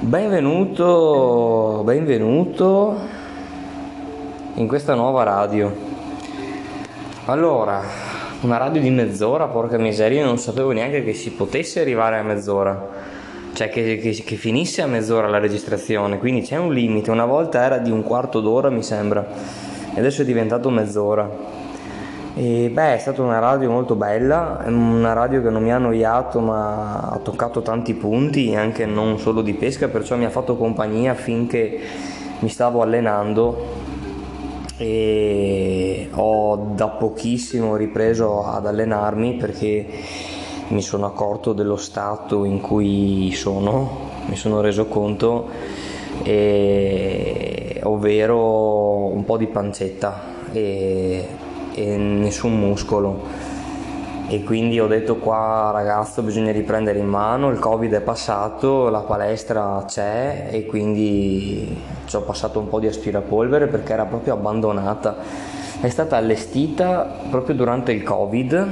Benvenuto, benvenuto in questa nuova radio. Allora, una radio di mezz'ora, porca miseria, non sapevo neanche che si potesse arrivare a mezz'ora, cioè che, che, che finisse a mezz'ora la registrazione, quindi c'è un limite, una volta era di un quarto d'ora mi sembra, e adesso è diventato mezz'ora. E beh, è stata una radio molto bella, una radio che non mi ha annoiato ma ha toccato tanti punti, anche non solo di pesca, perciò mi ha fatto compagnia finché mi stavo allenando e ho da pochissimo ripreso ad allenarmi perché mi sono accorto dello stato in cui sono, mi sono reso conto, e, ovvero un po' di pancetta. E, e nessun muscolo. E quindi ho detto qua ragazzo bisogna riprendere in mano, il covid è passato, la palestra c'è e quindi ci ho passato un po' di aspirapolvere perché era proprio abbandonata, è stata allestita proprio durante il covid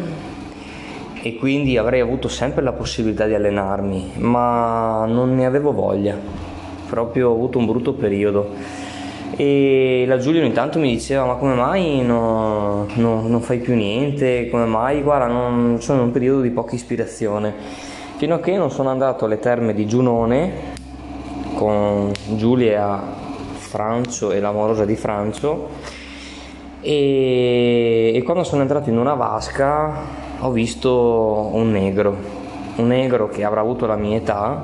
e quindi avrei avuto sempre la possibilità di allenarmi ma non ne avevo voglia, proprio ho avuto un brutto periodo e la Giulia ogni tanto mi diceva ma come mai no, no, non fai più niente, come mai? Guarda non, sono in un periodo di poca ispirazione. Fino a che non sono andato alle terme di Giunone con Giulia Francio e l'amorosa di Francio. E, e quando sono entrato in una vasca ho visto un negro un negro che avrà avuto la mia età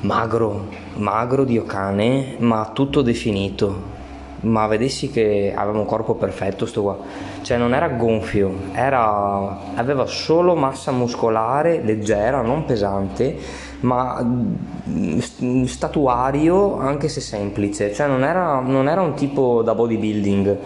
magro magro dio cane, ma tutto definito. Ma vedessi che aveva un corpo perfetto sto qua. Cioè non era gonfio, era, aveva solo massa muscolare leggera, non pesante, ma mm, statuario anche se semplice. Cioè non era, non era un tipo da bodybuilding.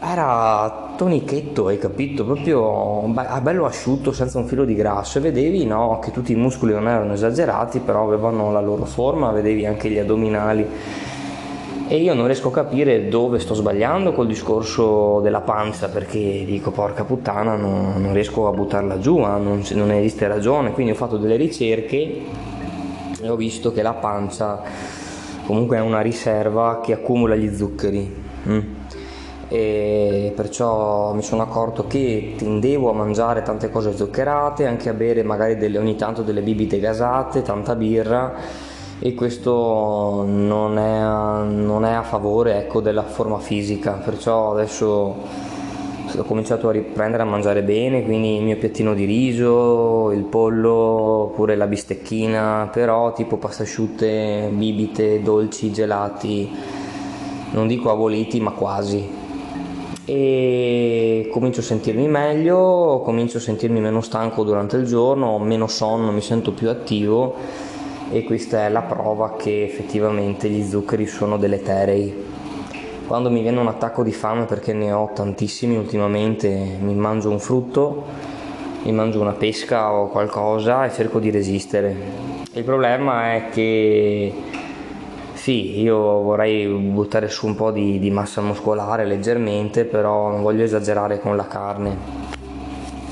Era tonichetto, hai capito? Proprio bello asciutto, senza un filo di grasso. E vedevi no, che tutti i muscoli non erano esagerati, però avevano la loro forma, vedevi anche gli addominali. E io non riesco a capire dove sto sbagliando col discorso della pancia, perché dico porca puttana, non, non riesco a buttarla giù, eh, non, non esiste ragione. Quindi ho fatto delle ricerche e ho visto che la pancia comunque è una riserva che accumula gli zuccheri. Mm e perciò mi sono accorto che tendevo a mangiare tante cose zuccherate, anche a bere magari delle, ogni tanto delle bibite gasate, tanta birra. E questo non è, non è a favore ecco, della forma fisica, perciò adesso ho cominciato a riprendere a mangiare bene, quindi il mio piattino di riso, il pollo, oppure la bistecchina, però tipo pasta asciutte, bibite, dolci, gelati, non dico aboliti ma quasi e comincio a sentirmi meglio, comincio a sentirmi meno stanco durante il giorno, meno sonno, mi sento più attivo e questa è la prova che effettivamente gli zuccheri sono deleterei. Quando mi viene un attacco di fame, perché ne ho tantissimi ultimamente, mi mangio un frutto, mi mangio una pesca o qualcosa e cerco di resistere. Il problema è che sì, io vorrei buttare su un po' di, di massa muscolare leggermente, però non voglio esagerare con la carne.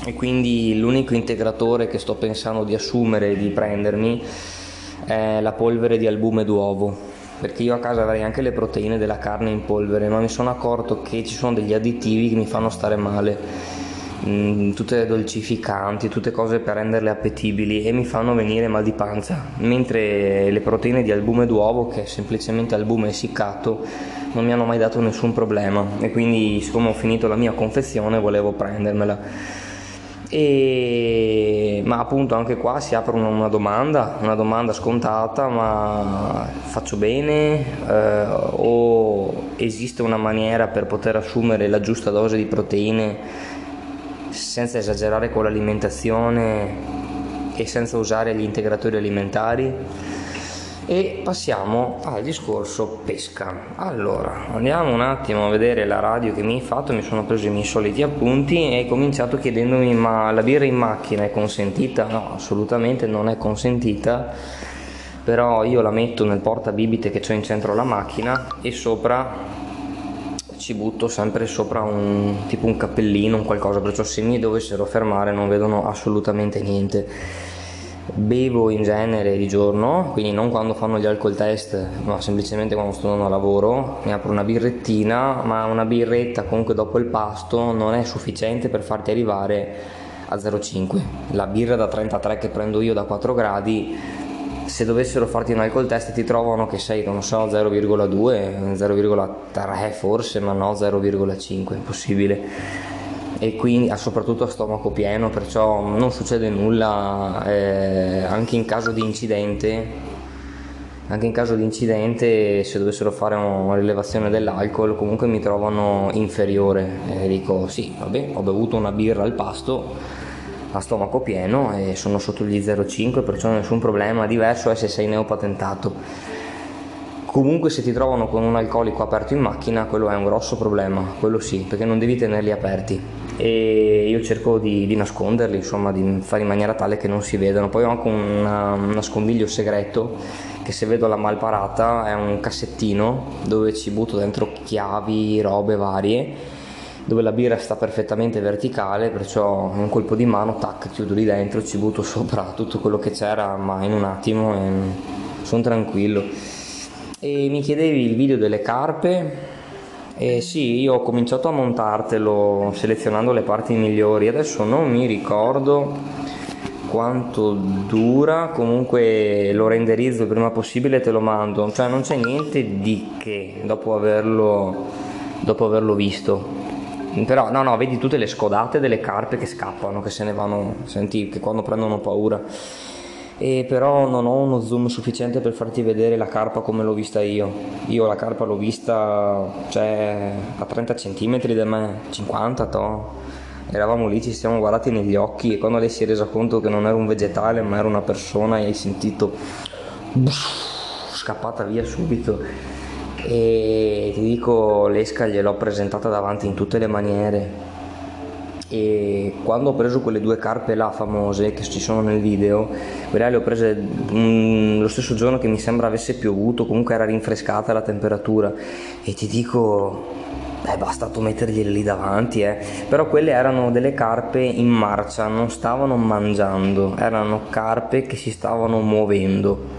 E quindi l'unico integratore che sto pensando di assumere e di prendermi è la polvere di albume d'uovo perché io a casa avrei anche le proteine della carne in polvere, ma mi sono accorto che ci sono degli additivi che mi fanno stare male Mm, tutte dolcificanti, tutte cose per renderle appetibili e mi fanno venire mal di pancia, mentre le proteine di albume d'uovo, che è semplicemente albume essiccato, non mi hanno mai dato nessun problema e quindi siccome ho finito la mia confezione volevo prendermela. E, ma appunto anche qua si apre una, una, domanda, una domanda scontata, ma faccio bene eh, o esiste una maniera per poter assumere la giusta dose di proteine senza esagerare con l'alimentazione e senza usare gli integratori alimentari. E passiamo al discorso pesca. Allora, andiamo un attimo a vedere la radio che mi hai fatto, mi sono preso i miei soliti appunti e hai cominciato chiedendomi ma la birra in macchina è consentita? No, assolutamente non è consentita, però io la metto nel portabibite che c'è in centro alla macchina e sopra ci butto sempre sopra un tipo un cappellino, un qualcosa, perciò se mi dovessero fermare non vedono assolutamente niente. Bevo in genere di giorno, quindi non quando fanno gli alcol test, ma semplicemente quando sto andando a lavoro, mi apro una birrettina, ma una birretta comunque dopo il pasto non è sufficiente per farti arrivare a 0,5. La birra da 33 che prendo io da 4 gradi se dovessero farti un alcol test ti trovano che sei, non so, 0,2, 0,3 forse, ma no 0,5, impossibile. E quindi soprattutto a stomaco pieno, perciò non succede nulla eh, anche in caso di incidente. Anche in caso di incidente, se dovessero fare una rilevazione dell'alcol, comunque mi trovano inferiore. E dico sì, vabbè, ho bevuto una birra al pasto, a stomaco pieno e sono sotto gli 0,5 perciò nessun problema. Diverso è se sei neopatentato. Comunque se ti trovano con un alcolico aperto in macchina quello è un grosso problema quello sì perché non devi tenerli aperti. E io cerco di, di nasconderli insomma di fare in maniera tale che non si vedano. Poi ho anche un nascondiglio segreto che se vedo la malparata è un cassettino dove ci butto dentro chiavi robe varie dove la birra sta perfettamente verticale, perciò un colpo di mano, tac, chiudo lì dentro, ci butto sopra tutto quello che c'era, ma in un attimo e sono tranquillo. E mi chiedevi il video delle carpe? E sì, io ho cominciato a montartelo selezionando le parti migliori, adesso non mi ricordo quanto dura, comunque lo renderizzo il prima possibile e te lo mando, cioè non c'è niente di che dopo averlo, dopo averlo visto però no no vedi tutte le scodate delle carpe che scappano che se ne vanno senti che quando prendono paura. E però non ho uno zoom sufficiente per farti vedere la carpa come l'ho vista io. Io la carpa l'ho vista cioè a 30 cm da me 50 to. Eravamo lì ci siamo guardati negli occhi e quando lei si è resa conto che non era un vegetale ma era una persona e hai sentito scappata via subito e ti dico l'esca gliel'ho presentata davanti in tutte le maniere. E quando ho preso quelle due carpe là famose che ci sono nel video quelle le ho prese mm, lo stesso giorno che mi sembra avesse piovuto comunque era rinfrescata la temperatura. E ti dico è bastato mettergliele lì davanti eh. però quelle erano delle carpe in marcia non stavano mangiando erano carpe che si stavano muovendo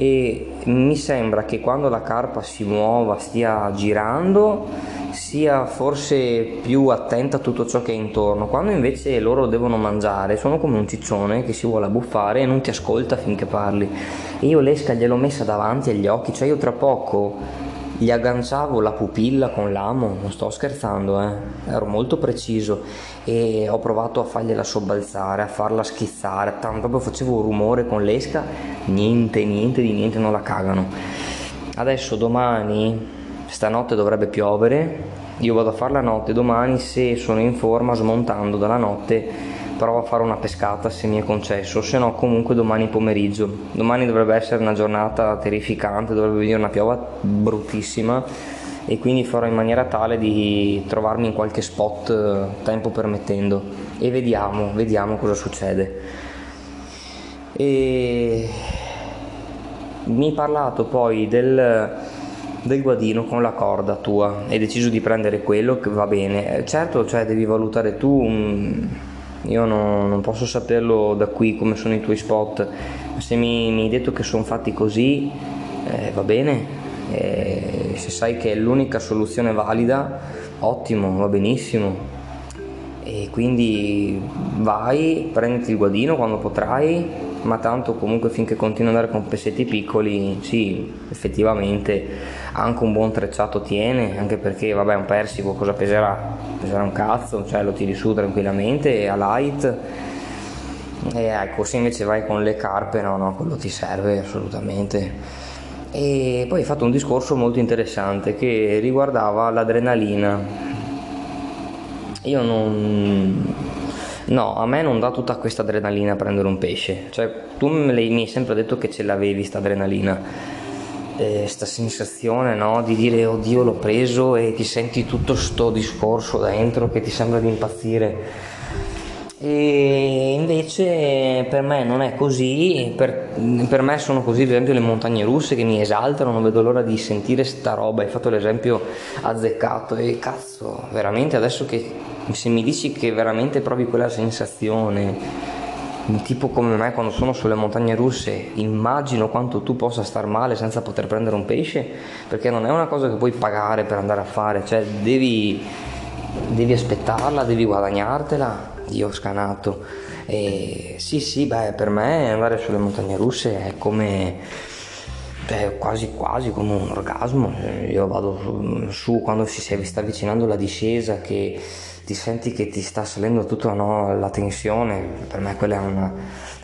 e mi sembra che quando la carpa si muova, stia girando, sia forse più attenta a tutto ciò che è intorno. Quando invece loro devono mangiare, sono come un ciccione che si vuole abbuffare e non ti ascolta finché parli. Io l'esca gliel'ho messa davanti agli occhi, cioè io tra poco gli agganciavo la pupilla con l'amo, non sto scherzando, eh. ero molto preciso e ho provato a fargliela sobbalzare, a farla schizzare, proprio facevo rumore con l'esca, niente, niente di niente, non la cagano. Adesso domani, stanotte dovrebbe piovere, io vado a fare la notte, domani se sono in forma smontando dalla notte provo a fare una pescata se mi è concesso, se no comunque domani pomeriggio. Domani dovrebbe essere una giornata terrificante, dovrebbe venire una piova bruttissima e quindi farò in maniera tale di trovarmi in qualche spot eh, tempo permettendo e vediamo, vediamo cosa succede. E mi hai parlato poi del, del guadino con la corda tua hai deciso di prendere quello che va bene certo cioè devi valutare tu un, io no, non posso saperlo da qui come sono i tuoi spot, se mi, mi hai detto che sono fatti così, eh, va bene, eh, se sai che è l'unica soluzione valida, ottimo, va benissimo. E quindi vai, prenditi il guadino quando potrai, ma tanto comunque finché continui ad andare con pezzetti piccoli, sì, effettivamente anche un buon trecciato tiene, anche perché vabbè un persico cosa peserà? Peserà un cazzo, cioè lo tiri su tranquillamente a light. E ecco, se invece vai con le carpe, no, no, quello ti serve assolutamente. E poi hai fatto un discorso molto interessante che riguardava l'adrenalina. Io non No, a me non dà tutta questa adrenalina prendere un pesce. Cioè, tu mi hai sempre detto che ce l'avevi sta adrenalina. Questa sensazione no, di dire oddio l'ho preso e ti senti tutto sto discorso dentro che ti sembra di impazzire. E invece per me non è così, per, per, me sono così ad esempio le montagne russe che mi esaltano, non vedo l'ora di sentire sta roba, hai fatto l'esempio azzeccato e cazzo, veramente adesso che se mi dici che veramente provi quella sensazione, tipo come me quando sono sulle montagne russe, immagino quanto tu possa star male senza poter prendere un pesce, perché non è una cosa che puoi pagare per andare a fare, cioè devi, devi aspettarla, devi guadagnartela io scanato. E sì, sì, beh, per me andare sulle montagne russe è come è quasi quasi come un orgasmo. Io vado su quando si sta avvicinando la discesa che ti senti che ti sta salendo tutta no, la tensione, per me quella è una,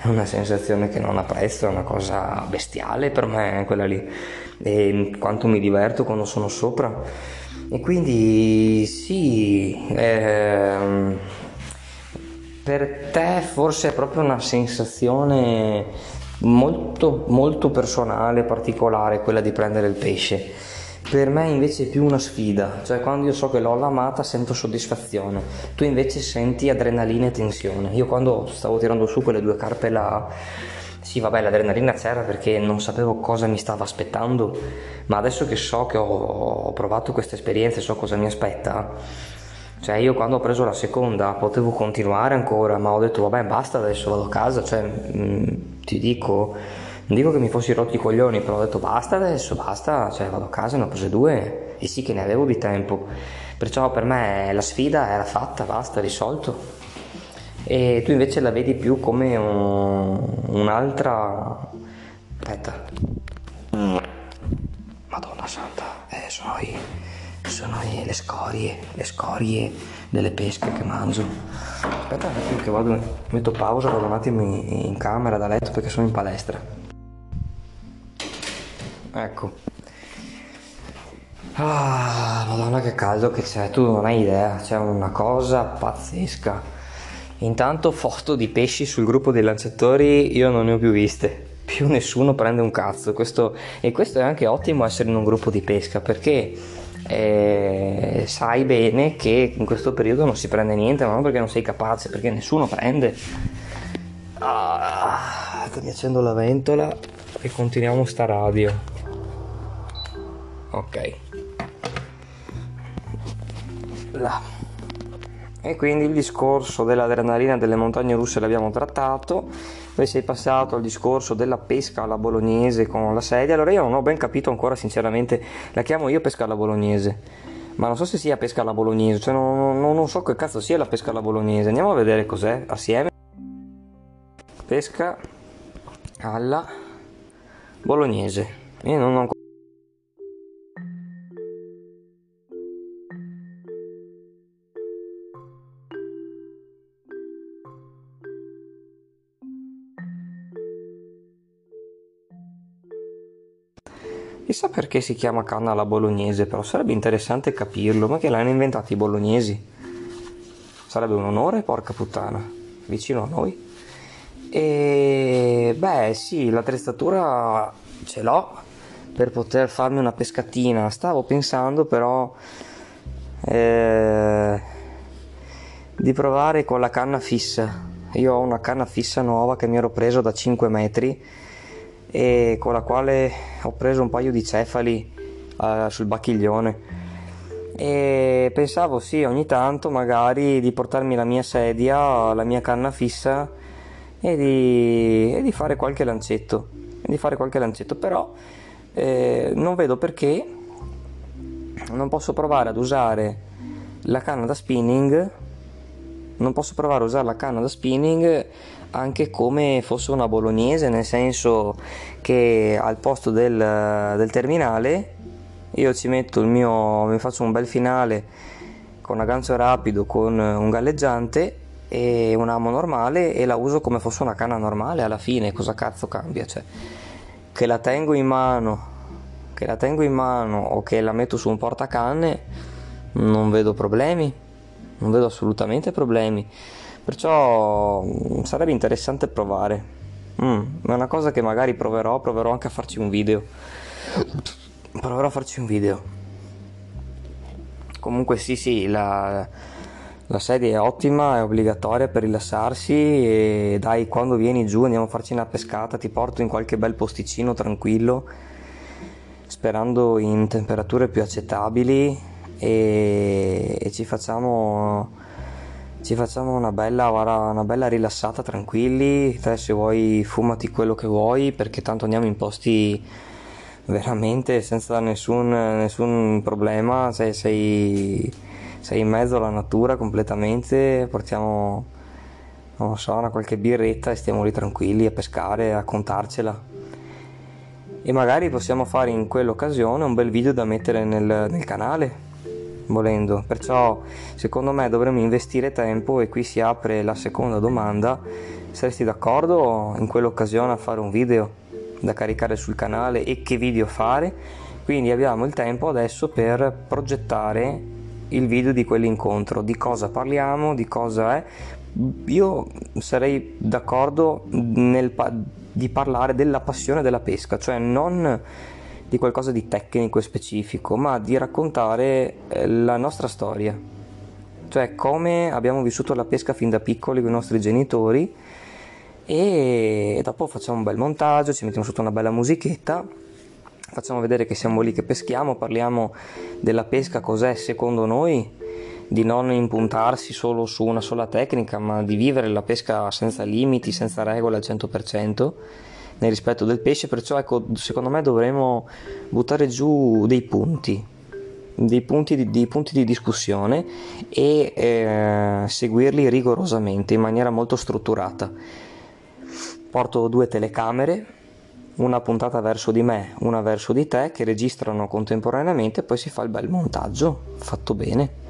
è una, sensazione che non apprezzo, è una cosa bestiale per me quella lì. E quanto mi diverto quando sono sopra. E quindi sì, eh, per te forse è proprio una sensazione molto, molto personale, particolare, quella di prendere il pesce. Per me invece è più una sfida, cioè quando io so che l'ho lamata sento soddisfazione, tu invece senti adrenalina e tensione. Io quando stavo tirando su quelle due carpe là, sì vabbè l'adrenalina c'era perché non sapevo cosa mi stava aspettando, ma adesso che so che ho, ho provato questa esperienza e so cosa mi aspetta, cioè io quando ho preso la seconda potevo continuare ancora, ma ho detto vabbè basta adesso vado a casa, cioè mh, mm, ti dico, non dico che mi fossi rotti i coglioni, però ho detto basta adesso, basta, cioè vado a casa, ne ho prese due e sì che ne avevo di tempo. Perciò per me la sfida era fatta, basta, risolto. E tu invece la vedi più come un, un'altra... Aspetta. Madonna santa, eh, sono io sono le scorie, le scorie delle pesche che mangio. Aspetta un attimo che vado, metto pausa, vado un attimo in camera da letto perché sono in palestra. Ecco. Ah, madonna che caldo che c'è, tu non hai idea, c'è una cosa pazzesca. Intanto foto di pesci sul gruppo dei lanciatori io non ne ho più viste. Più nessuno prende un cazzo. Questo, e questo è anche ottimo essere in un gruppo di pesca perché eh, sai bene che in questo periodo non si prende niente, ma non perché non sei capace, perché nessuno prende. Ah, mi accendo la ventola e continuiamo sta radio. Ok. Là. E quindi il discorso dell'adrenalina delle montagne russe l'abbiamo trattato poi sei passato al discorso della pesca alla bolognese con la sedia, allora io non ho ben capito ancora sinceramente, la chiamo io pesca alla bolognese, ma non so se sia pesca alla bolognese, cioè non, non, non so che cazzo sia la pesca alla bolognese, andiamo a vedere cos'è assieme. Pesca alla bolognese, io non ho Chissà perché si chiama canna alla bolognese, però sarebbe interessante capirlo, ma che l'hanno inventato i bolognesi? Sarebbe un onore, porca puttana, vicino a noi. E beh, sì, l'attrezzatura ce l'ho per poter farmi una pescatina. Stavo pensando però eh, di provare con la canna fissa. Io ho una canna fissa nuova che mi ero preso da 5 metri e con la quale ho preso un paio di cefali uh, sul bacchiglione. E pensavo sì ogni tanto magari di portarmi la mia sedia, la mia canna fissa e di, e di fare qualche lancetto di fare qualche lancetto. Però eh, non vedo perché non posso provare ad usare la canna da spinning non posso provare a usare la canna da spinning anche come fosse una bolognese, nel senso che al posto del, del terminale io ci metto il mio, mi faccio un bel finale con aggancio rapido con un galleggiante e un amo normale e la uso come fosse una canna normale alla fine. Cosa cazzo cambia? Cioè che la tengo in mano che la tengo in mano o che la metto su un portacanne non vedo problemi non vedo assolutamente problemi Perciò mm, sarebbe interessante provare. Mm, è una cosa che magari proverò, proverò anche a farci un video. Proverò a farci un video. Comunque sì, sì, la, La sedia è ottima, è obbligatoria per rilassarsi e dai, quando vieni giù andiamo a farci una pescata, ti porto in qualche bel posticino tranquillo, sperando in temperature più accettabili e, e ci facciamo ci facciamo una bella, una bella rilassata tranquilli. Te se vuoi fumati quello che vuoi perché tanto andiamo in posti veramente senza nessun, nessun problema. Sei, sei sei in mezzo alla natura completamente, portiamo, non so, una qualche birretta e stiamo lì tranquilli a pescare, a contarcela. E magari possiamo fare in quell'occasione un bel video da mettere nel, nel canale, volendo. Perciò secondo me dovremmo investire tempo e qui si apre la seconda domanda. Saresti d'accordo in quell'occasione a fare un video da caricare sul canale e che video fare? Quindi abbiamo il tempo adesso per progettare il video di quell'incontro, di cosa parliamo, di cosa è. Io sarei d'accordo nel di parlare della passione della pesca, cioè non di qualcosa di tecnico e specifico, ma di raccontare eh, la nostra storia, cioè come abbiamo vissuto la pesca fin da piccoli con i nostri genitori e dopo facciamo un bel montaggio, ci mettiamo sotto una bella musichetta facciamo vedere che siamo lì che peschiamo, parliamo della pesca, cos'è secondo noi, di non impuntarsi solo su una sola tecnica, ma di vivere la pesca senza limiti, senza regole al 100% nel rispetto del pesce, perciò ecco, secondo me dovremmo buttare giù dei punti, dei punti di, dei punti di discussione e eh, seguirli rigorosamente in maniera molto strutturata. Porto due telecamere una puntata verso di me, una verso di te, che registrano contemporaneamente e poi si fa il bel montaggio, fatto bene.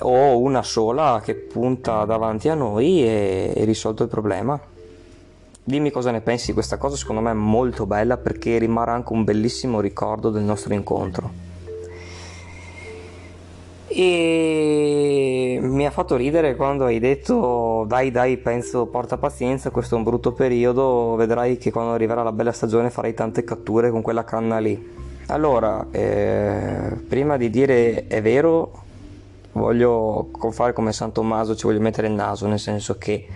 O una sola che punta davanti a noi e, e risolto il problema. Dimmi cosa ne pensi di questa cosa, secondo me è molto bella perché rimarrà anche un bellissimo ricordo del nostro incontro. E mi ha fatto ridere quando hai detto dai dai penso porta pazienza questo è un brutto periodo vedrai che quando arriverà la bella stagione farai tante catture con quella canna lì allora eh, prima di dire è vero voglio fare come San Tommaso ci voglio mettere il naso nel senso che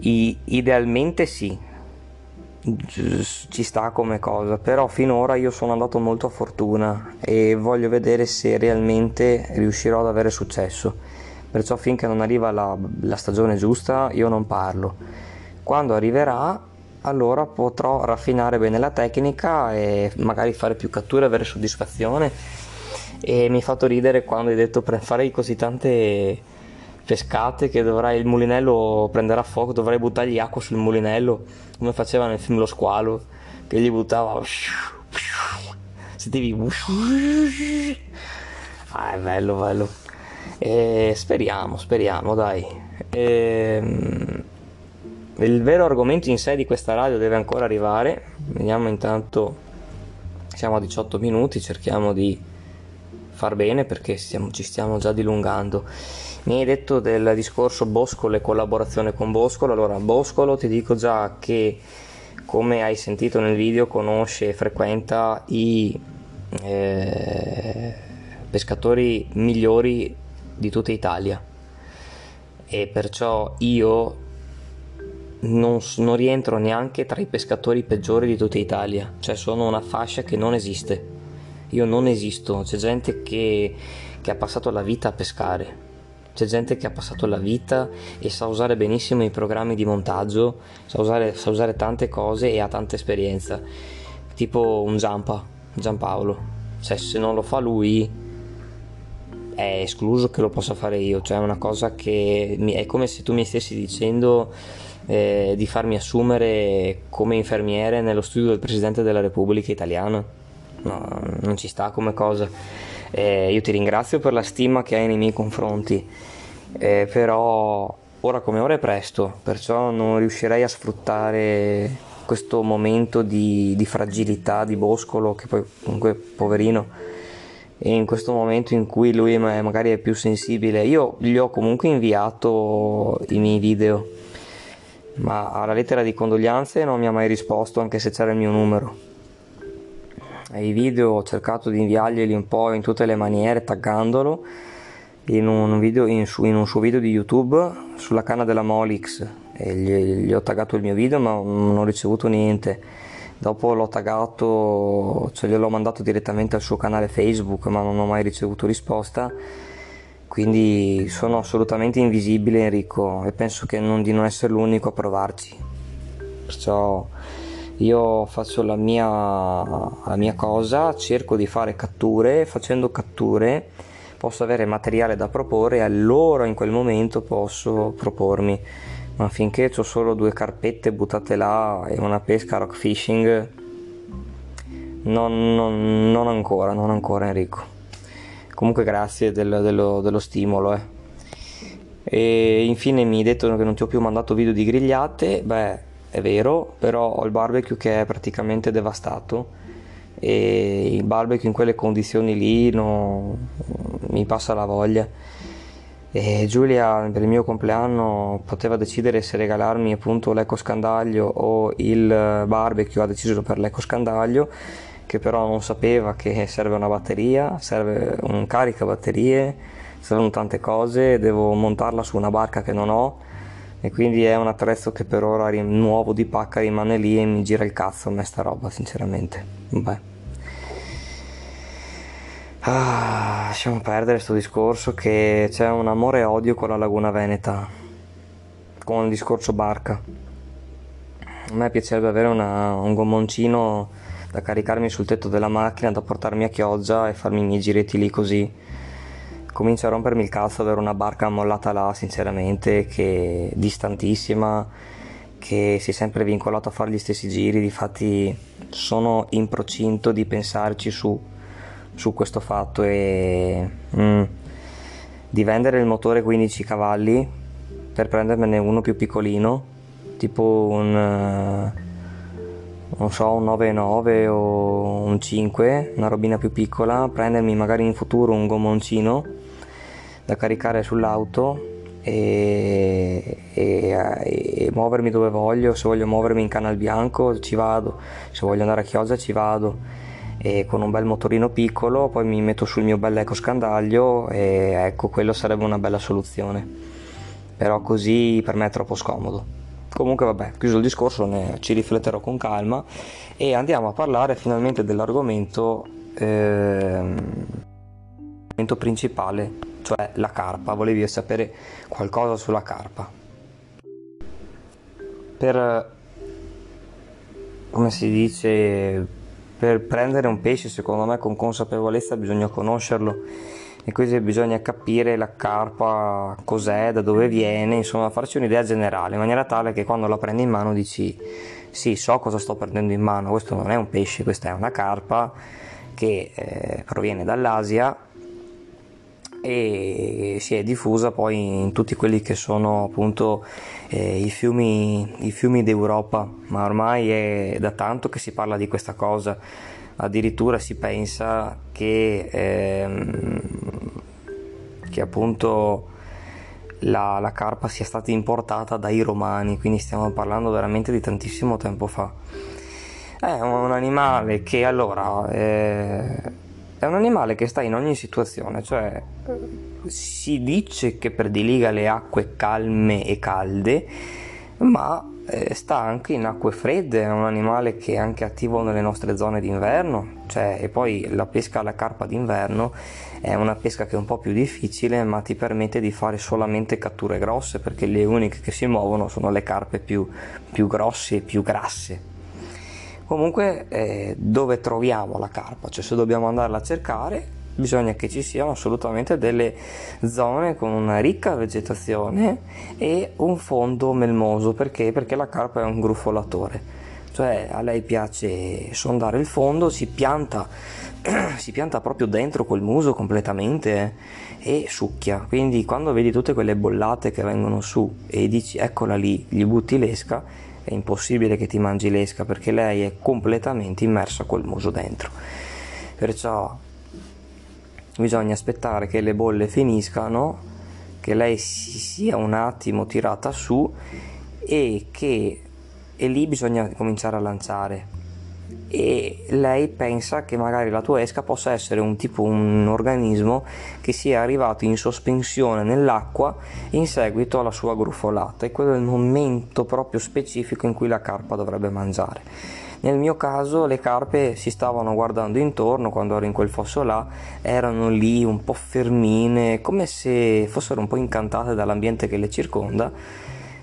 i, idealmente sì ci sta come cosa, però finora io sono andato molto a fortuna e voglio vedere se realmente riuscirò ad avere successo. Perciò finché non arriva la, la stagione giusta io non parlo. Quando arriverà allora potrò raffinare bene la tecnica e magari fare più catture, avere soddisfazione. E mi ha fatto ridere quando hai detto farei così tante pescate che dovrai, il mulinello prenderà fuoco, dovrai buttargli acqua sul mulinello, come faceva nel film Lo Squalo, che gli buttava... Sentivi... Ah, è bello, bello. E speriamo, speriamo, dai. E... Ehm, il vero argomento in sé di questa radio deve ancora arrivare. Vediamo intanto, siamo a 18 minuti, cerchiamo di far bene perché stiamo, ci stiamo già dilungando. Mi hai detto del discorso Boscolo e collaborazione con Boscolo, allora Boscolo ti dico già che come hai sentito nel video conosce e frequenta i eh, pescatori migliori di tutta Italia. E perciò io non, non, rientro neanche tra i pescatori peggiori di tutta Italia, cioè sono una fascia che non esiste. Io non esisto, c'è gente che, che ha passato la vita a pescare c'è gente che ha passato la vita e sa usare benissimo i programmi di montaggio, sa usare, sa usare tante cose e ha tanta esperienza, tipo un Zampa, Giampaolo. Cioè, se non lo fa lui, è escluso che lo possa fare io, cioè è una cosa che mi, è come se tu mi stessi dicendo eh, di farmi assumere come infermiere nello studio del Presidente della Repubblica italiana. No, non ci sta come cosa. Eh, io ti ringrazio per la stima che hai nei miei confronti, eh, però ora come ora è presto, perciò non riuscirei a sfruttare questo momento di, di fragilità di Boscolo, che poi comunque poverino, in questo momento in cui lui magari è più sensibile. Io gli ho comunque inviato i miei video, ma alla lettera di condoglianze non mi ha mai risposto, anche se c'era il mio numero i video ho cercato di inviarglieli un po' in tutte le maniere taggandolo in un, video, in, su, in un suo video di YouTube sulla canna della Molix. E gli, gli ho taggato il mio video ma non ho ricevuto niente. Dopo l'ho taggato cioè gliel'ho mandato direttamente al suo canale Facebook ma non ho mai ricevuto risposta. Quindi sono assolutamente invisibile Enrico e penso che non di non essere l'unico a provarci. Perciò io faccio la mia, la mia cosa cerco di fare catture. Facendo catture posso avere materiale da proporre e allora in quel momento posso propormi. Ma finché ho solo due carpette buttate là e una pesca rock fishing non, non, non ancora non ancora Enrico. Comunque grazie del, dello, dello, stimolo eh. e infine mi hai detto che non ti ho più mandato video di grigliate. Beh è vero però ho il barbecue che è praticamente devastato e il barbecue in quelle condizioni lì no, mi passa la voglia. E Giulia per il mio compleanno poteva decidere se regalarmi appunto l'eco scandaglio o il barbecue ha deciso per l'eco scandaglio che però non sapeva che serve una batteria serve un carica batterie servono tante cose devo montarla su una barca che non ho e quindi è un attrezzo che per ora nuovo di pacca rimane lì e mi gira il cazzo a me sta roba sinceramente. Beh. Ah, lasciamo perdere questo discorso che c'è un amore e odio con la laguna veneta. Con il discorso barca. A me piacerebbe avere una, un gommoncino da caricarmi sul tetto della macchina da portarmi a Chioggia e farmi i miei giretti lì così comincia a rompermi il cazzo avere una barca ammollata là, sinceramente, che è distantissima, che si è sempre vincolato a fare gli stessi giri, difatti sono in procinto di pensarci su, su questo fatto e mm, di vendere il motore 15 cavalli per prendermene uno più piccolino, tipo un non so, un 9,9 o un 5, una robina più piccola, prendermi magari in futuro un gommoncino da caricare sull'auto e, e, e, muovermi dove voglio, se voglio muovermi in Canal Bianco ci vado, se voglio andare a Chioggia ci vado. E con un bel motorino piccolo poi mi metto sul mio bel eco scandaglio e ecco quello sarebbe una bella soluzione. Però così per me è troppo scomodo. Comunque vabbè chiuso il discorso ne, ci rifletterò con calma e andiamo a parlare finalmente dell'argomento eh, principale cioè la carpa, volevi sapere qualcosa sulla carpa. Per, come si dice, per prendere un pesce secondo me con consapevolezza bisogna conoscerlo e quindi bisogna capire la carpa cos'è, da dove viene, insomma farci un'idea generale in maniera tale che quando la prendi in mano dici sì so cosa sto prendendo in mano, questo non è un pesce, questa è una carpa che eh, proviene dall'Asia e si è diffusa poi in tutti quelli che sono appunto eh, i, fiumi, i fiumi d'Europa, ma ormai è da tanto che si parla di questa cosa, addirittura si pensa che, ehm, che appunto la, la, carpa sia stata importata dai romani, quindi stiamo parlando veramente di tantissimo tempo fa. È un animale che allora... Eh, è un animale che sta in ogni situazione, cioè si dice che prediliga le acque calme e calde, ma eh, sta anche in acque fredde, è un animale che è anche attivo nelle nostre zone d'inverno, cioè, e poi la pesca alla carpa d'inverno è una pesca che è un po' più difficile, ma ti permette di fare solamente catture grosse, perché le uniche che si muovono sono le carpe più, più grosse e più grasse. Comunque eh, dove troviamo la carpa? Cioè se dobbiamo andarla a cercare bisogna che ci siano assolutamente delle zone con una ricca vegetazione e un fondo melmoso perché? Perché la carpa è un gruffolatore cioè a lei piace sondare il fondo, si pianta, si pianta proprio dentro col muso completamente eh, e succhia. Quindi quando vedi tutte quelle bollate che vengono su e dici eccola lì, gli butti l'esca, è impossibile che ti mangi l'esca perché lei è completamente immersa col muso dentro. Perciò bisogna aspettare che le bolle finiscano, che lei si sia un attimo tirata su e che e lì bisogna cominciare a lanciare. E lei pensa che magari la tua esca possa essere un tipo un organismo che sia arrivato in sospensione nell'acqua in seguito alla sua grufolata e quello è il momento proprio specifico in cui la carpa dovrebbe mangiare. Nel mio caso le carpe si stavano guardando intorno quando ero in quel fosso là, erano lì un po' fermine, come se fossero un po' incantate dall'ambiente che le circonda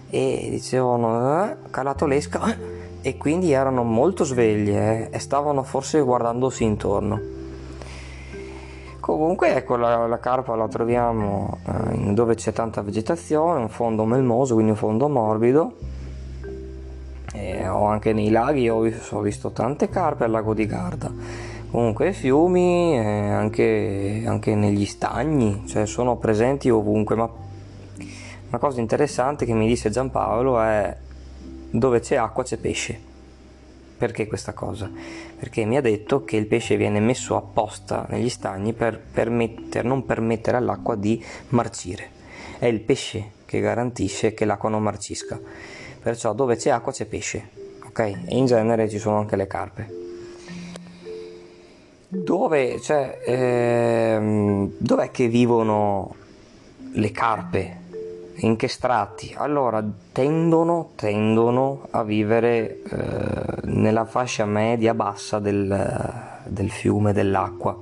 e dicevano eh, calato l'esca e quindi erano molto sveglie eh, e stavano forse guardandosi intorno. Comunque ecco la, la carpa la troviamo eh, dove c'è tanta vegetazione, un fondo melmoso, quindi un fondo morbido. E ho anche nei laghi ho, ho visto tante carpe al lago di Garda. Comunque fiumi, eh, anche, anche negli stagni, cioè sono presenti ovunque, ma una cosa interessante che mi disse Giampaolo è dove c'è acqua c'è pesce. Perché questa cosa? Perché mi ha detto che il pesce viene messo apposta negli stagni per permetter, non permettere all'acqua di marcire. È il pesce che garantisce che l'acqua non marcisca. Perciò dove c'è acqua c'è pesce, ok? E in genere ci sono anche le carpe. Dove, cioè, ehm, dov'è che vivono le carpe in che strati? Allora, tendono, tendono a vivere eh, nella fascia media-bassa del, del, fiume, dell'acqua.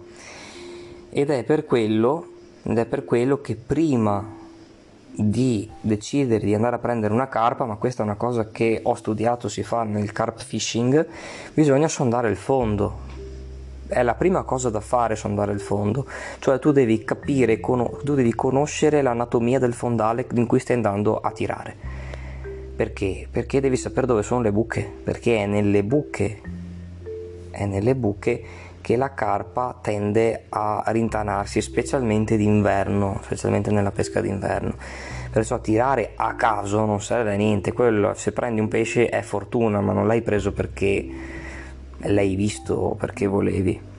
Ed è, quello, ed è per quello che prima di decidere di andare a prendere una carpa, ma questa è una cosa che ho studiato, si fa nel carp fishing, bisogna sondare il fondo, è la prima cosa da fare sondare il fondo, cioè tu devi capire, tu devi conoscere l'anatomia del fondale in cui stai andando a tirare. Perché? Perché devi sapere dove sono le buche, perché è nelle buche, è nelle buche che la carpa tende a rintanarsi, specialmente d'inverno, specialmente nella pesca d'inverno. Perciò tirare a caso non serve a niente, quello se prendi un pesce è fortuna, ma non l'hai preso perché l'hai visto perché volevi.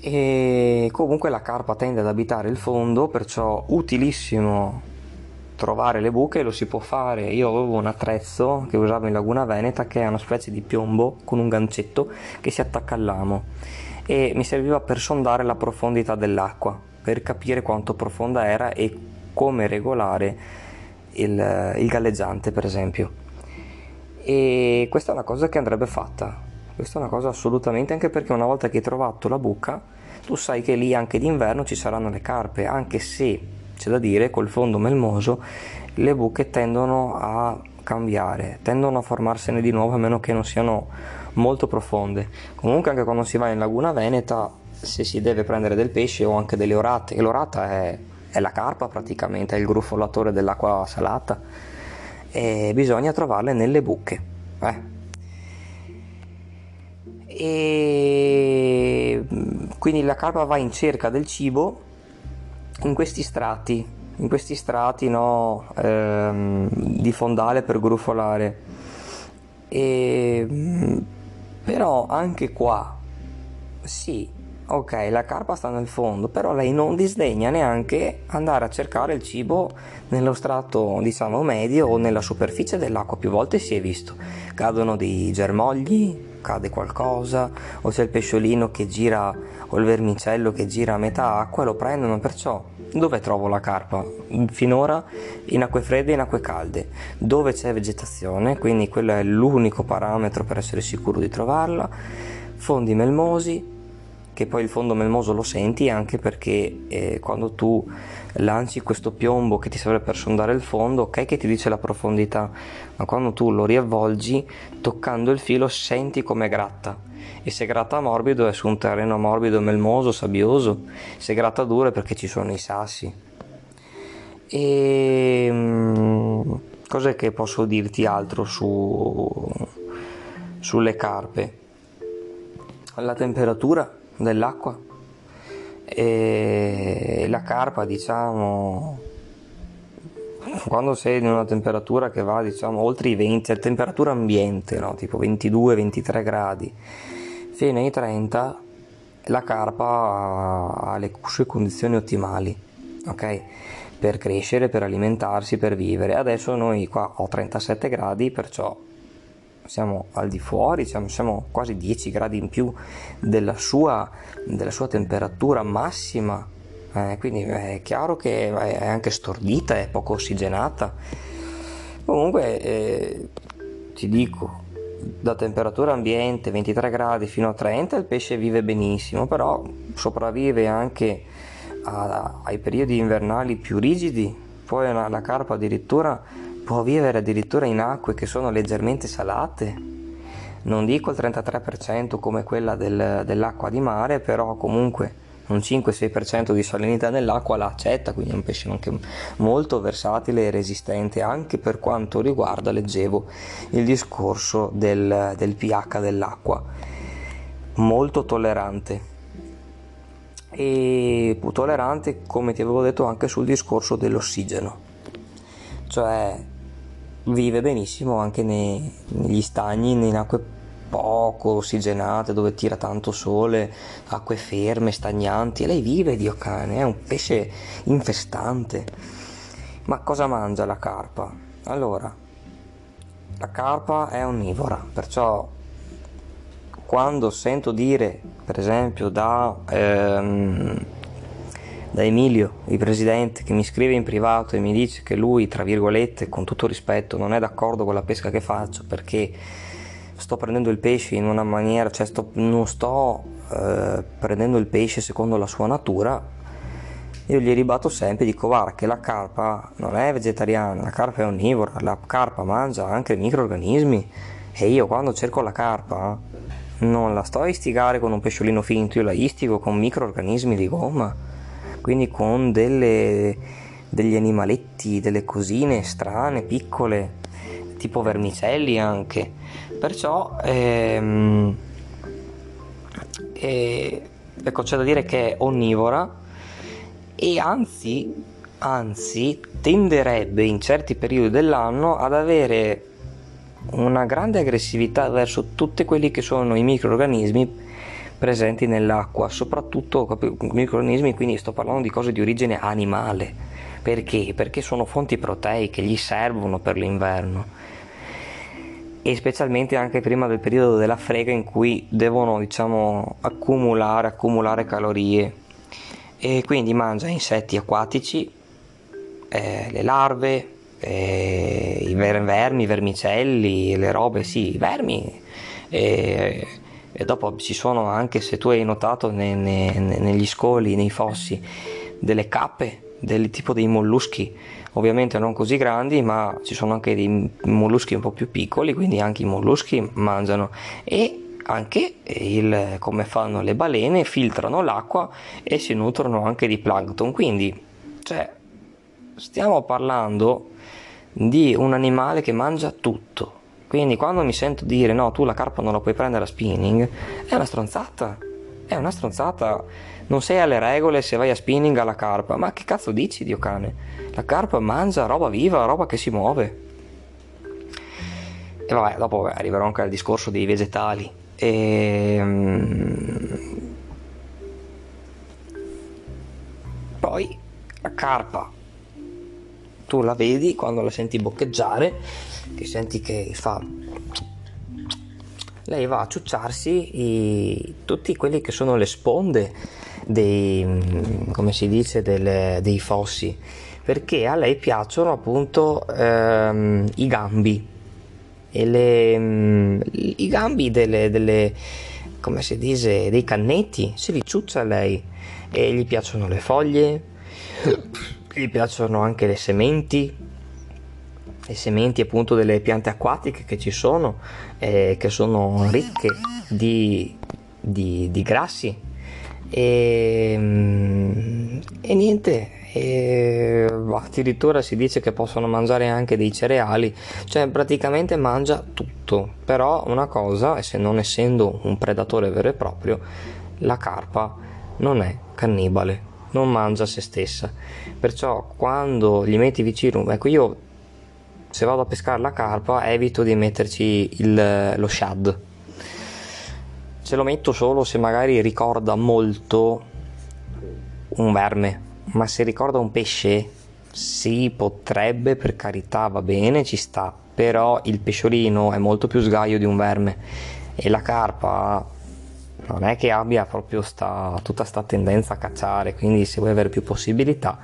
E comunque la carpa tende ad abitare il fondo, perciò utilissimo trovare le buche, lo si può fare. Io avevo un attrezzo che usavo in Laguna Veneta che è una specie di piombo con un gancetto che si attacca all'amo e mi serviva per sondare la profondità dell'acqua, per capire quanto profonda era e come regolare il, il galleggiante, per esempio e questa è una cosa che andrebbe fatta. Questa è una cosa assolutamente anche perché una volta che hai trovato la buca tu sai che lì anche d'inverno ci saranno le carpe anche se c'è da dire col fondo melmoso le buche tendono a cambiare tendono a formarsene di nuovo a meno che non siano molto profonde. Comunque anche quando si va in laguna veneta se si deve prendere del pesce o anche delle orate l'orata è, è la carpa praticamente è il gruffolatore dell'acqua salata e bisogna trovarle nelle buche. Eh. E quindi la carpa va in cerca del cibo in questi strati, in questi strati no, ehm, di fondale per grufolare. E, però anche qua, sì, ok, la carpa sta nel fondo, però lei non disdegna neanche andare a cercare il cibo nello strato, diciamo, medio o nella superficie dell'acqua. Più volte si è visto. Cadono dei germogli, cade qualcosa, o c'è il pesciolino che gira, o il vermicello che gira a metà acqua e lo prendono. Perciò, dove trovo la carpa? Finora in acque fredde e in acque calde, dove c'è vegetazione, quindi quello è l'unico parametro per essere sicuro di trovarla. Fondi melmosi, che poi il fondo melmoso lo senti anche perché eh, quando tu lanci questo piombo che ti serve per sondare il fondo, ok che ti dice la profondità, ma quando tu lo riavvolgi, toccando il filo senti come gratta. E se gratta morbido è su un terreno morbido, melmoso, sabbioso, se gratta duro è perché ci sono i sassi. E mm, cos'è che posso dirti altro su, sulle carpe? La temperatura dell'acqua. E la carpa diciamo quando sei in una temperatura che va diciamo oltre i 20 a temperatura ambiente no? tipo 22-23 gradi fino ai 30 la carpa ha le sue condizioni ottimali ok? Per crescere per alimentarsi per vivere. Adesso noi qua ho 37 gradi perciò siamo al di fuori, siamo, siamo quasi 10 gradi in più della sua, della sua temperatura massima, eh, quindi è chiaro che è anche stordita, è poco ossigenata. Comunque eh, ti dico, da temperatura ambiente 23 gradi fino a 30 il pesce vive benissimo, però sopravvive anche a, ai periodi invernali più rigidi, poi la, la carpa addirittura può vivere addirittura in acque che sono leggermente salate, non dico il 33% come quella del, dell'acqua di mare, però comunque un 5-6% di salinità nell'acqua la accetta, quindi è un pesce anche molto versatile e resistente anche per quanto riguarda, leggevo, il discorso del, del pH dell'acqua, molto tollerante. E tollerante come ti avevo detto anche sul discorso dell'ossigeno, cioè vive benissimo anche nei, negli stagni, in acque poco ossigenate, dove tira tanto sole, acque ferme, stagnanti, e lei vive Dio cane, è un pesce infestante. Ma cosa mangia la carpa? Allora, la carpa è onnivora, perciò quando sento dire, per esempio, da, ehm, da Emilio, il presidente, che mi scrive in privato e mi dice che lui, tra virgolette, con tutto rispetto, non è d'accordo con la pesca che faccio perché sto prendendo il pesce in una maniera, cioè sto, non sto eh, prendendo il pesce secondo la sua natura, io gli ribatto sempre, dico guarda che la carpa non è vegetariana, la carpa è onnivora, la carpa mangia anche microorganismi e io quando cerco la carpa non la sto a istigare con un pesciolino finto, io la istigo con microorganismi di gomma, quindi con delle, degli animaletti, delle cosine strane, piccole, tipo vermicelli anche. Perciò ehm, eh, ecco, c'è da dire che è onnivora e anzi, anzi tenderebbe in certi periodi dell'anno ad avere una grande aggressività verso tutti quelli che sono i microorganismi presenti nell'acqua, soprattutto microorganismi, quindi sto parlando di cose di origine animale. Perché? Perché sono fonti proteiche, gli servono per l'inverno e specialmente anche prima del periodo della frega in cui devono diciamo accumulare, accumulare calorie e quindi mangia insetti acquatici, eh, le larve, eh, i vermi, i vermicelli, le robe, sì, i vermi. Eh, e dopo ci sono anche, se tu hai notato, ne, ne, negli scoli, nei fossi, delle cappe, del tipo dei molluschi. Ovviamente non così grandi ma ci sono anche dei molluschi un po' più piccoli quindi anche i molluschi mangiano. E anche il, come fanno le balene filtrano l'acqua e si nutrono anche di plankton. Quindi cioè, stiamo parlando di un animale che mangia tutto quindi quando mi sento dire no tu la carpa non la puoi prendere a spinning è una stronzata. È una stronzata. Non sei alle regole se vai a spinning alla carpa. Ma che cazzo dici Dio cane? La carpa mangia roba viva, roba che si muove. E vabbè, dopo vabbè, arriverò anche al discorso dei vegetali. E... Ehm, poi la carpa, tu la vedi quando la senti boccheggiare, che senti che fa lei va a ciucciarsi i, tutti quelli che sono le sponde dei, come si dice, delle, dei fossi perché a lei piacciono appunto ehm, i gambi e le, mm, i gambi delle, delle, come si dice, dei cannetti, se li ciuccia lei e gli piacciono le foglie, gli piacciono anche le sementi, le sementi appunto delle piante acquatiche che ci sono, eh, che sono ricche di, di, di grassi. E, mm, e niente, e addirittura si dice che possono mangiare anche dei cereali, cioè praticamente mangia tutto, però una cosa, e se non essendo un predatore vero e proprio, la carpa non è cannibale, non mangia se stessa, perciò quando gli metti vicino, ecco io se vado a pescare la carpa evito di metterci il, lo shad, ce lo metto solo se magari ricorda molto un verme ma se ricorda un pesce, sì, potrebbe, per carità, va bene, ci sta. però il pesciolino è molto più sgaio di un verme e la carpa non è che abbia proprio sta, tutta questa tendenza a cacciare, quindi se vuoi avere più possibilità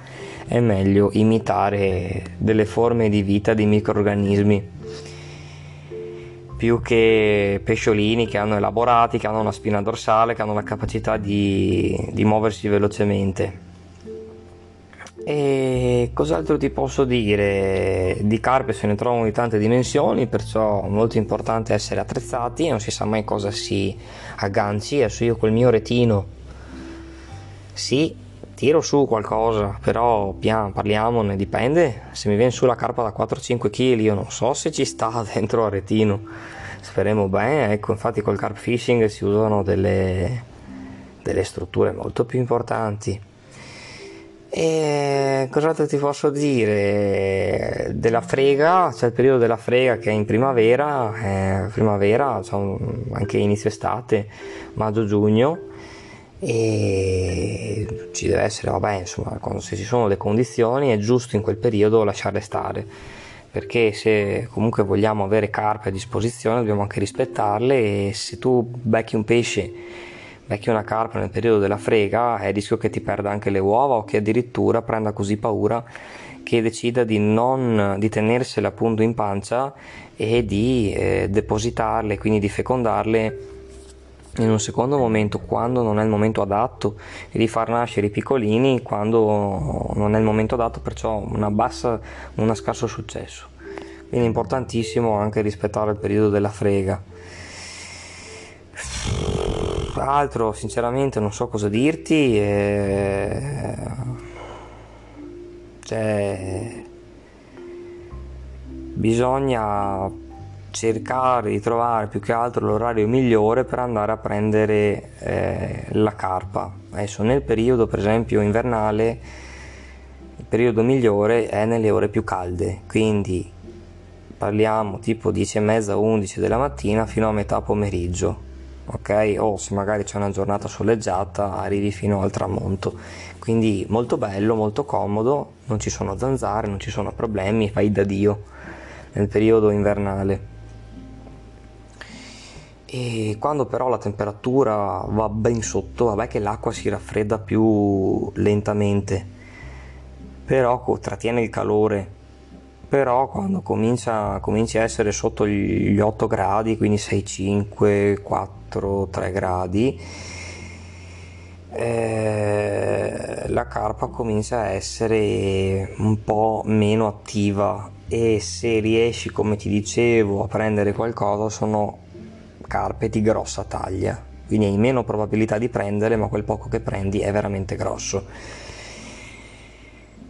è meglio imitare delle forme di vita di microorganismi più che pesciolini che hanno elaborati, che hanno una spina dorsale, che hanno la capacità di, di muoversi velocemente. E cos'altro ti posso dire? Di carpe se ne trovano di tante dimensioni, perciò è molto importante essere attrezzati, non si sa mai cosa si agganci. Adesso io col mio retino, sì, tiro su qualcosa, però pian, parliamone, dipende. Se mi viene su la carpa da 4-5 kg, io non so se ci sta dentro al retino. Speriamo bene, ecco, infatti col carp fishing si usano delle, delle strutture molto più importanti. E cos'altro ti posso dire? Della frega, c'è il periodo della frega che è in primavera, eh, primavera, cioè anche inizio estate, maggio-giugno e ci deve essere, vabbè, insomma, quando se ci sono le condizioni è giusto in quel periodo lasciarle stare, perché se comunque vogliamo avere carpe a disposizione dobbiamo anche rispettarle e se tu becchi un pesce, becchi una carpa nel periodo della frega, è rischio che ti perda anche le uova o che addirittura prenda così paura che decida di non di tenersele appunto in pancia e di eh, depositarle, quindi di fecondarle in un secondo momento quando non è il momento adatto e di far nascere i piccolini quando non è il momento adatto perciò una bassa un scarso successo. Quindi è importantissimo anche rispettare il periodo della frega altro sinceramente non so cosa dirti eh... cioè bisogna cercare di trovare più che altro l'orario migliore per andare a prendere eh, la carpa. Adesso nel periodo per esempio invernale il periodo migliore è nelle ore più calde, quindi parliamo tipo 10 e mezza 11 della mattina fino a metà pomeriggio. Ok, o se magari c'è una giornata soleggiata arrivi fino al tramonto. Quindi molto bello, molto comodo, non ci sono zanzare, non ci sono problemi, fai da Dio nel periodo invernale. E quando però la temperatura va ben sotto, vabbè che l'acqua si raffredda più lentamente, però trattiene il calore, però quando comincia, comincia a essere sotto gli 8 gradi, quindi 6, 5, 4, 3 gradi, eh, la carpa comincia a essere un po' meno attiva e se riesci, come ti dicevo, a prendere qualcosa sono carpe di grossa taglia, quindi hai meno probabilità di prendere, ma quel poco che prendi è veramente grosso.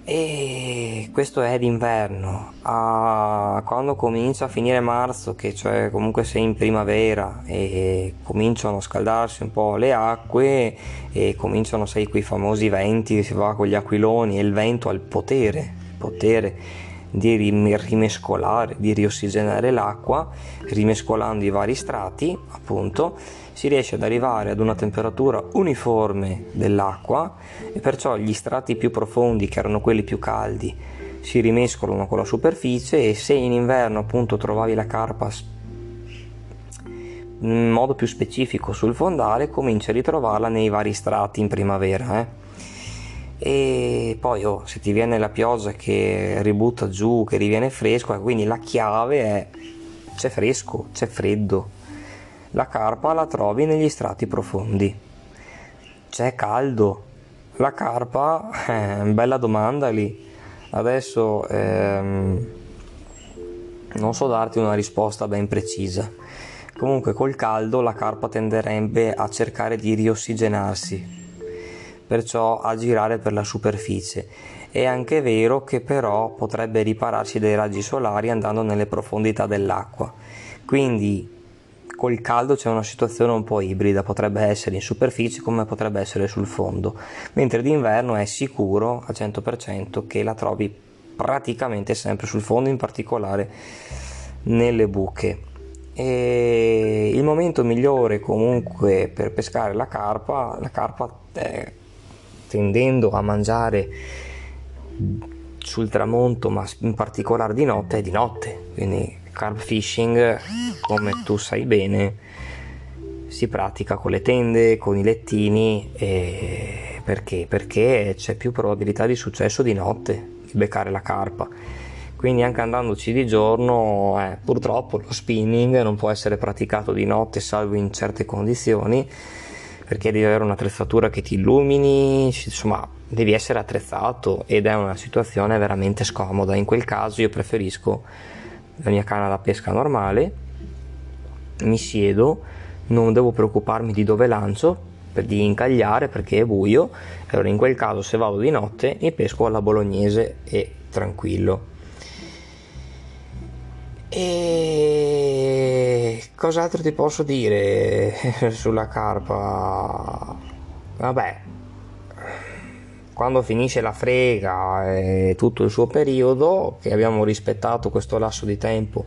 E questo è d'inverno, ah, quando comincia a finire marzo, che cioè comunque sei in primavera e cominciano a scaldarsi un po' le acque e cominciano, sai, quei famosi venti, si va con gli aquiloni e il vento ha il potere, potere di rimescolare, di riossigenare l'acqua, rimescolando i vari strati, appunto, si riesce ad arrivare ad una temperatura uniforme dell'acqua e perciò gli strati più profondi, che erano quelli più caldi, si rimescolano con la superficie e se in inverno appunto trovavi la carpa in modo più specifico sul fondale, cominci a ritrovarla nei vari strati in primavera. Eh? e poi oh, se ti viene la pioggia che ributta giù, che riviene fresco, quindi la chiave è c'è fresco, c'è freddo. La carpa la trovi negli strati profondi. C'è caldo. La carpa, eh, bella domanda lì. Adesso ehm, non so darti una risposta ben precisa. Comunque col caldo la carpa tenderebbe a cercare di riossigenarsi, perciò a girare per la superficie. È anche vero che però potrebbe ripararsi dai raggi solari andando nelle profondità dell'acqua. Quindi col caldo c'è una situazione un po' ibrida, potrebbe essere in superficie come potrebbe essere sul fondo, mentre d'inverno è sicuro al 100% che la trovi praticamente sempre sul fondo, in particolare nelle buche. E il momento migliore comunque per pescare la carpa, la carpa è tendendo a mangiare sul tramonto, ma in particolare di notte, è di notte. Quindi carp fishing, come tu sai bene, si pratica con le tende, con i lettini, perché? Perché c'è più probabilità di successo di notte di beccare la carpa. Quindi anche andandoci di giorno, eh, purtroppo lo spinning non può essere praticato di notte salvo in certe condizioni, perché devi avere un'attrezzatura che ti illumini, insomma devi essere attrezzato ed è una situazione veramente scomoda. In quel caso io preferisco la mia canna da pesca normale, mi siedo, non devo preoccuparmi di dove lancio, di incagliare perché è buio, allora in quel caso se vado di notte mi pesco alla bolognese e tranquillo. E cos'altro ti posso dire sulla carpa? Vabbè, quando finisce la frega e tutto il suo periodo, che abbiamo rispettato questo lasso di tempo,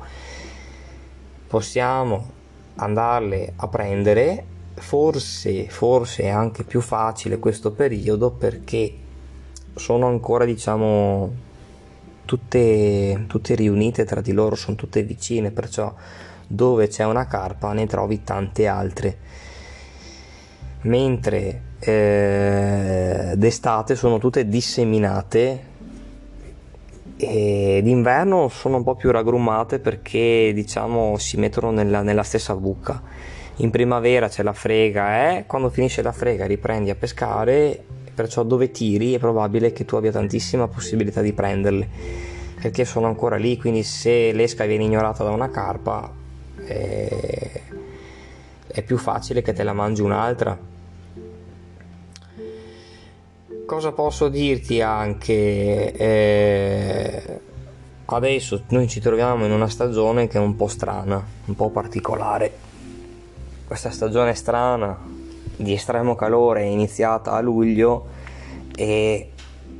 possiamo andarle a prendere. Forse, forse è anche più facile questo periodo perché sono ancora, diciamo, tutte, tutte riunite tra di loro, sono tutte vicine, perciò dove c'è una carpa ne trovi tante altre. Mentre eh, d'estate sono tutte disseminate e d'inverno sono un po' più raggrummate perché diciamo si mettono nella, nella stessa buca. In primavera c'è la frega e eh? quando finisce la frega riprendi a pescare, perciò dove tiri è probabile che tu abbia tantissima possibilità di prenderle perché sono ancora lì, quindi se l'esca viene ignorata da una carpa eh, è più facile che te la mangi un'altra cosa posso dirti anche? Eh, adesso noi ci troviamo in una stagione che è un po' strana, un po' particolare. Questa stagione strana di estremo calore è iniziata a luglio e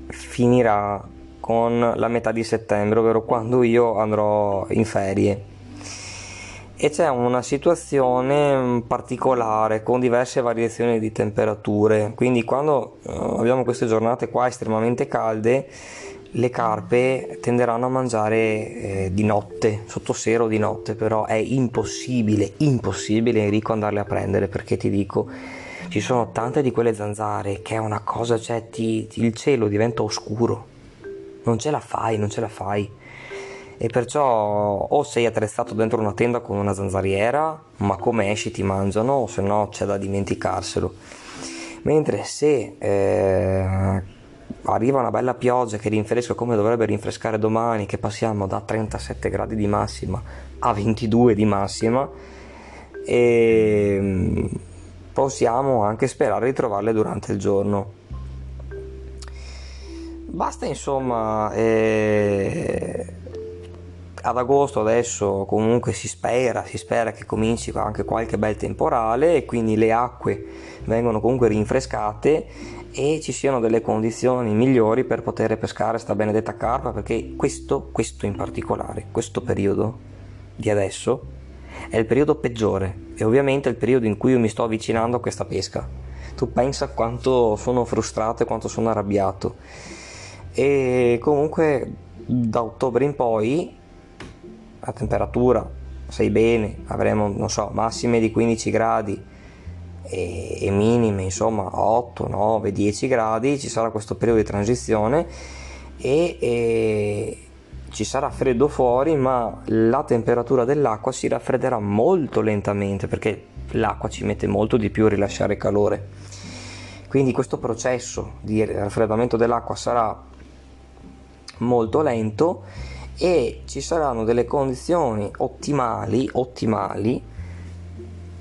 finirà con la metà di settembre, ovvero quando io andrò in ferie e c'è una situazione mm, particolare con diverse variazioni di temperature. Quindi quando eh, abbiamo queste giornate qua estremamente calde le carpe tenderanno a mangiare eh, di notte sotto sera o di notte però è impossibile impossibile Enrico andarle a prendere perché ti dico ci sono tante di quelle zanzare che è una cosa cioè ti, il cielo diventa oscuro. Non ce la fai non ce la fai e perciò o sei attrezzato dentro una tenda con una zanzariera, ma come esci ti mangiano, o se no c'è da dimenticarselo. Mentre se eh, arriva una bella pioggia che rinfresca come dovrebbe rinfrescare domani, che passiamo da 37 gradi di massima a 22 di massima, e ehm, possiamo anche sperare di trovarle durante il giorno. Basta insomma eh, ad agosto adesso comunque si spera, si spera che cominci anche qualche bel temporale e quindi le acque vengono comunque rinfrescate e ci siano delle condizioni migliori per poter pescare sta benedetta carpa perché questo, questo in particolare, questo periodo di adesso è il periodo peggiore e ovviamente è il periodo in cui io mi sto avvicinando a questa pesca. Tu pensa quanto sono frustrato e quanto sono arrabbiato. E comunque da ottobre in poi a temperatura, sai bene, avremo, non so, massime di 15 gradi e, e minime, insomma, 8, 9, 10 gradi, ci sarà questo periodo di transizione e, e ci sarà freddo fuori, ma la temperatura dell'acqua si raffredderà molto lentamente perché l'acqua ci mette molto di più a rilasciare calore. Quindi questo processo di raffreddamento dell'acqua sarà molto lento e ci saranno delle condizioni ottimali, ottimali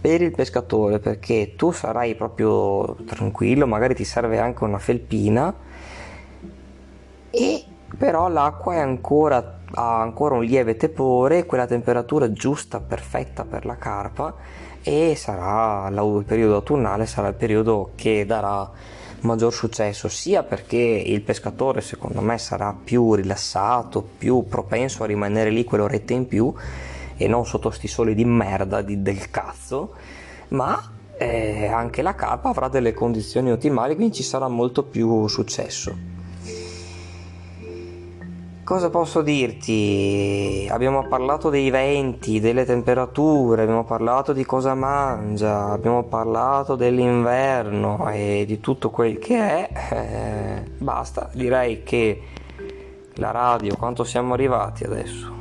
per il pescatore perché tu sarai proprio tranquillo, magari ti serve anche una felpina. E però l'acqua è ancora, ha ancora un lieve tepore, quella temperatura giusta, perfetta per la carpa e sarà il periodo autunnale sarà il periodo che darà maggior successo, sia perché il pescatore secondo me sarà più rilassato, più propenso a rimanere lì quell'oretta in più e non sotto sti soli di merda di, del cazzo, ma eh, anche la carpa avrà delle condizioni ottimali, quindi ci sarà molto più successo. Cosa posso dirti? Abbiamo parlato dei venti, delle temperature, abbiamo parlato di cosa mangia, abbiamo parlato dell'inverno e di tutto quel che è. Eh, basta, direi che la radio, quanto siamo arrivati adesso?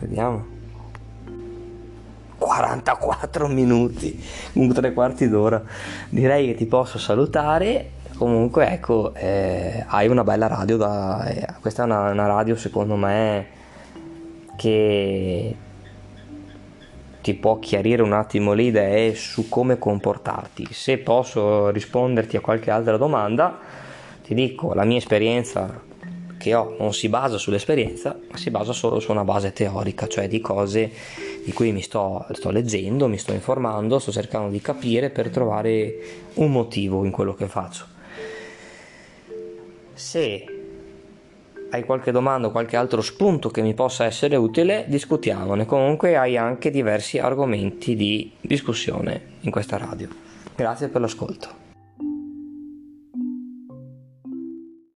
Vediamo. 44 minuti, un tre quarti d'ora. Direi che ti posso salutare comunque ecco eh, hai una bella radio da eh, questa è una, una, radio secondo me che ti può chiarire un attimo le idee su come comportarti. Se posso risponderti a qualche altra domanda ti dico la mia esperienza che ho non si basa sull'esperienza ma si basa solo su una base teorica cioè di cose di cui mi sto, sto leggendo mi sto informando sto cercando di capire per trovare un motivo in quello che faccio se hai qualche domanda o qualche altro spunto che mi possa essere utile, discutiamone. Comunque hai anche diversi argomenti di discussione in questa radio. Grazie per l'ascolto.